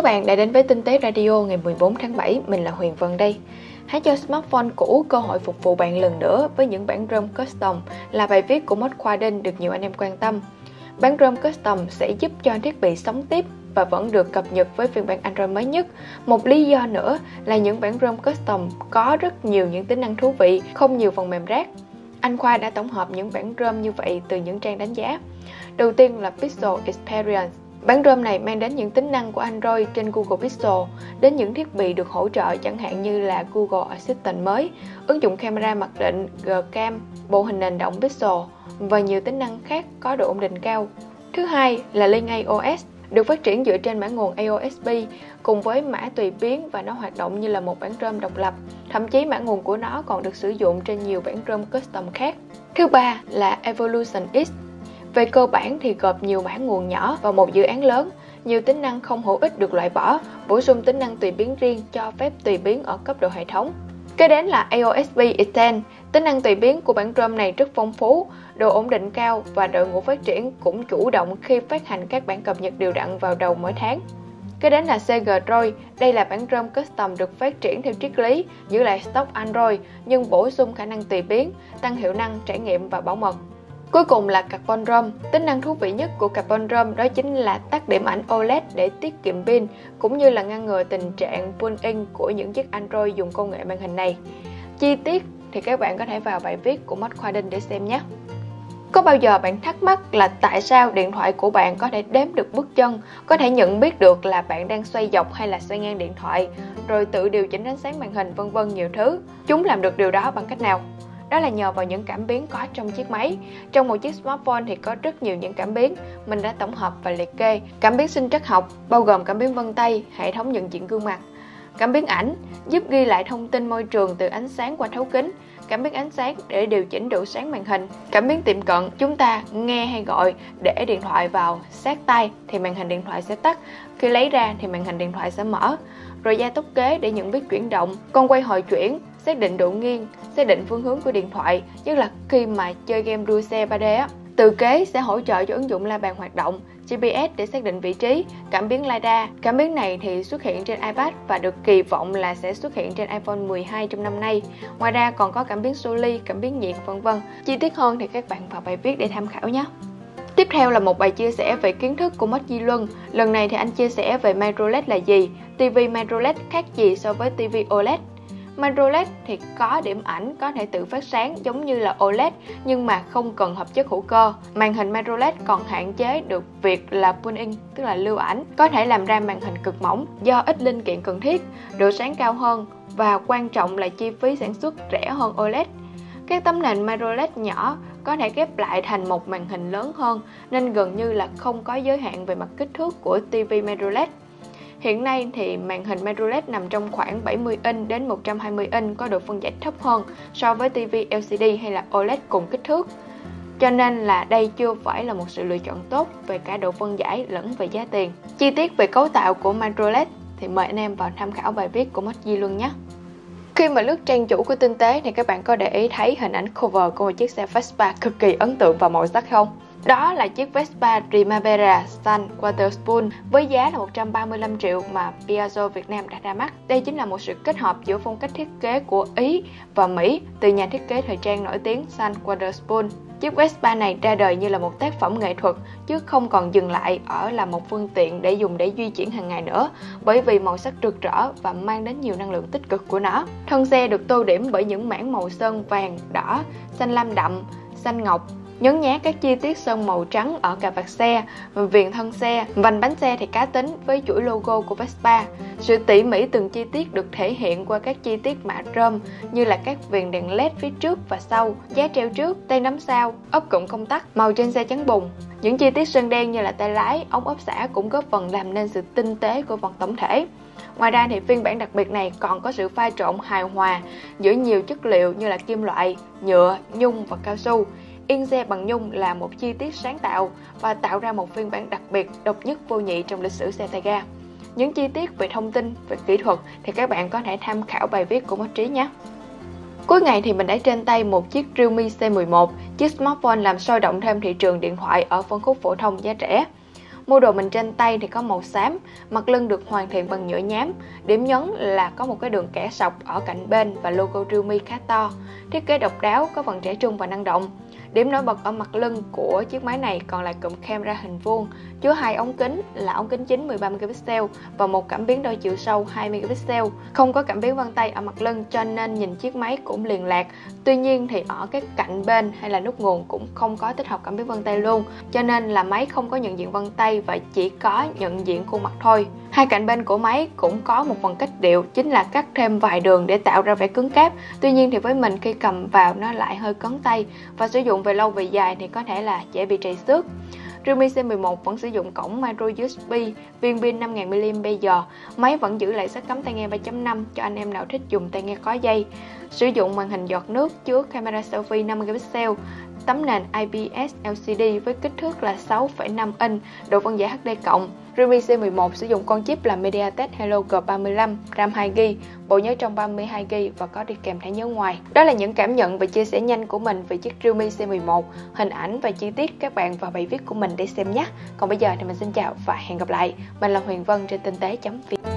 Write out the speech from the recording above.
các bạn đã đến với Tinh tế Radio ngày 14 tháng 7, mình là Huyền Vân đây. Hãy cho smartphone cũ cơ hội phục vụ bạn lần nữa với những bản ROM custom là bài viết của Mod Khoa Đinh được nhiều anh em quan tâm. Bản ROM custom sẽ giúp cho thiết bị sống tiếp và vẫn được cập nhật với phiên bản Android mới nhất. Một lý do nữa là những bản ROM custom có rất nhiều những tính năng thú vị, không nhiều phần mềm rác. Anh Khoa đã tổng hợp những bản ROM như vậy từ những trang đánh giá. Đầu tiên là Pixel Experience Bản ROM này mang đến những tính năng của Android trên Google Pixel đến những thiết bị được hỗ trợ chẳng hạn như là Google Assistant mới, ứng dụng camera mặc định Gcam, bộ hình nền động Pixel và nhiều tính năng khác có độ ổn định cao. Thứ hai là Link iOS được phát triển dựa trên mã nguồn AOSP cùng với mã tùy biến và nó hoạt động như là một bản ROM độc lập. Thậm chí mã nguồn của nó còn được sử dụng trên nhiều bản ROM custom khác. Thứ ba là Evolution X về cơ bản thì gộp nhiều bản nguồn nhỏ vào một dự án lớn, nhiều tính năng không hữu ích được loại bỏ, bổ sung tính năng tùy biến riêng cho phép tùy biến ở cấp độ hệ thống. Kế đến là AOSP Extend, tính năng tùy biến của bản ROM này rất phong phú, độ ổn định cao và đội ngũ phát triển cũng chủ động khi phát hành các bản cập nhật đều đặn vào đầu mỗi tháng. Kế đến là CG Droid, đây là bản ROM custom được phát triển theo triết lý giữ lại stock Android nhưng bổ sung khả năng tùy biến, tăng hiệu năng, trải nghiệm và bảo mật. Cuối cùng là Carbon ROM. Tính năng thú vị nhất của Carbon ROM đó chính là tắt điểm ảnh OLED để tiết kiệm pin, cũng như là ngăn ngừa tình trạng pull-in của những chiếc Android dùng công nghệ màn hình này. Chi tiết thì các bạn có thể vào bài viết của Mod Khoa Đinh để xem nhé. Có bao giờ bạn thắc mắc là tại sao điện thoại của bạn có thể đếm được bước chân, có thể nhận biết được là bạn đang xoay dọc hay là xoay ngang điện thoại, rồi tự điều chỉnh ánh sáng màn hình vân vân nhiều thứ. Chúng làm được điều đó bằng cách nào? Đó là nhờ vào những cảm biến có trong chiếc máy. Trong một chiếc smartphone thì có rất nhiều những cảm biến, mình đã tổng hợp và liệt kê. Cảm biến sinh trắc học bao gồm cảm biến vân tay, hệ thống nhận diện gương mặt. Cảm biến ảnh giúp ghi lại thông tin môi trường từ ánh sáng qua thấu kính, cảm biến ánh sáng để điều chỉnh độ sáng màn hình. Cảm biến tiệm cận chúng ta nghe hay gọi để điện thoại vào sát tay thì màn hình điện thoại sẽ tắt, khi lấy ra thì màn hình điện thoại sẽ mở. Rồi gia tốc kế để nhận biết chuyển động, con quay hồi chuyển xác định độ nghiêng, xác định phương hướng của điện thoại, nhất là khi mà chơi game đua xe 3D á. Từ kế sẽ hỗ trợ cho ứng dụng la bàn hoạt động, GPS để xác định vị trí, cảm biến LiDAR. Cảm biến này thì xuất hiện trên iPad và được kỳ vọng là sẽ xuất hiện trên iPhone 12 trong năm nay. Ngoài ra còn có cảm biến soli, cảm biến nhiệt vân vân. Chi tiết hơn thì các bạn vào bài viết để tham khảo nhé. Tiếp theo là một bài chia sẻ về kiến thức của Mất Di Luân. Lần này thì anh chia sẻ về microLED là gì, TV microLED khác gì so với TV OLED. MicroLED thì có điểm ảnh có thể tự phát sáng giống như là OLED nhưng mà không cần hợp chất hữu cơ. Màn hình MicroLED còn hạn chế được việc là pulling tức là lưu ảnh, có thể làm ra màn hình cực mỏng do ít linh kiện cần thiết, độ sáng cao hơn và quan trọng là chi phí sản xuất rẻ hơn OLED. Các tấm nền MicroLED nhỏ có thể ghép lại thành một màn hình lớn hơn nên gần như là không có giới hạn về mặt kích thước của TV MicroLED. Hiện nay thì màn hình MicroLED nằm trong khoảng 70 inch đến 120 inch có độ phân giải thấp hơn so với TV LCD hay là OLED cùng kích thước. Cho nên là đây chưa phải là một sự lựa chọn tốt về cả độ phân giải lẫn về giá tiền. Chi tiết về cấu tạo của MicroLED thì mời anh em vào tham khảo bài viết của Mất Di Luân nhé. Khi mà lướt trang chủ của tinh tế thì các bạn có để ý thấy hình ảnh cover của một chiếc xe Vespa cực kỳ ấn tượng và màu sắc không? Đó là chiếc Vespa Primavera Sun Waterspoon với giá là 135 triệu mà Piaggio Việt Nam đã ra mắt. Đây chính là một sự kết hợp giữa phong cách thiết kế của Ý và Mỹ từ nhà thiết kế thời trang nổi tiếng Sun Waterspoon. Chiếc Vespa này ra đời như là một tác phẩm nghệ thuật chứ không còn dừng lại ở là một phương tiện để dùng để di chuyển hàng ngày nữa bởi vì màu sắc rực rỡ và mang đến nhiều năng lượng tích cực của nó. Thân xe được tô điểm bởi những mảng màu sơn vàng, đỏ, xanh lam đậm, xanh ngọc, nhấn nhá các chi tiết sơn màu trắng ở cà vạt xe, viền thân xe, vành bánh xe thì cá tính với chuỗi logo của Vespa. Sự tỉ mỉ từng chi tiết được thể hiện qua các chi tiết mạ rơm như là các viền đèn led phía trước và sau, giá treo trước, tay nắm sau, ốp cụm công tắc, màu trên xe trắng bùng. Những chi tiết sơn đen như là tay lái, ống ốp xả cũng góp phần làm nên sự tinh tế của vật tổng thể. Ngoài ra thì phiên bản đặc biệt này còn có sự pha trộn hài hòa giữa nhiều chất liệu như là kim loại, nhựa, nhung và cao su. Yên xe bằng nhung là một chi tiết sáng tạo và tạo ra một phiên bản đặc biệt độc nhất vô nhị trong lịch sử xe tay ga. Những chi tiết về thông tin, về kỹ thuật thì các bạn có thể tham khảo bài viết của Mất Trí nhé. Cuối ngày thì mình đã trên tay một chiếc Realme C11, chiếc smartphone làm sôi động thêm thị trường điện thoại ở phân khúc phổ thông giá rẻ. Mô đồ mình trên tay thì có màu xám, mặt lưng được hoàn thiện bằng nhựa nhám. Điểm nhấn là có một cái đường kẻ sọc ở cạnh bên và logo Realme khá to. Thiết kế độc đáo, có phần trẻ trung và năng động. Điểm nổi bật ở mặt lưng của chiếc máy này còn là cụm camera hình vuông, chứa hai ống kính là ống kính chính 13 megapixel và một cảm biến đo chiều sâu 2 megapixel. Không có cảm biến vân tay ở mặt lưng cho nên nhìn chiếc máy cũng liền lạc. Tuy nhiên thì ở các cạnh bên hay là nút nguồn cũng không có tích hợp cảm biến vân tay luôn, cho nên là máy không có nhận diện vân tay và chỉ có nhận diện khuôn mặt thôi. Hai cạnh bên của máy cũng có một phần cách điệu chính là cắt thêm vài đường để tạo ra vẻ cứng cáp. Tuy nhiên thì với mình khi cầm vào nó lại hơi cấn tay và sử dụng về lâu về dài thì có thể là dễ bị trầy xước. Realme C11 vẫn sử dụng cổng micro USB, viên pin 5000 mAh. Máy vẫn giữ lại sách cắm tai nghe 3.5 cho anh em nào thích dùng tai nghe có dây. Sử dụng màn hình giọt nước chứa camera selfie 5 megapixel, tấm nền IPS LCD với kích thước là 6,5 inch, độ phân giải HD+. Realme C11 sử dụng con chip là MediaTek Helio G35, RAM 2GB, bộ nhớ trong 32GB và có đi kèm thẻ nhớ ngoài. Đó là những cảm nhận và chia sẻ nhanh của mình về chiếc Realme C11, hình ảnh và chi tiết các bạn vào bài viết của mình để xem nhé. Còn bây giờ thì mình xin chào và hẹn gặp lại. Mình là Huyền Vân trên tinh tế.vn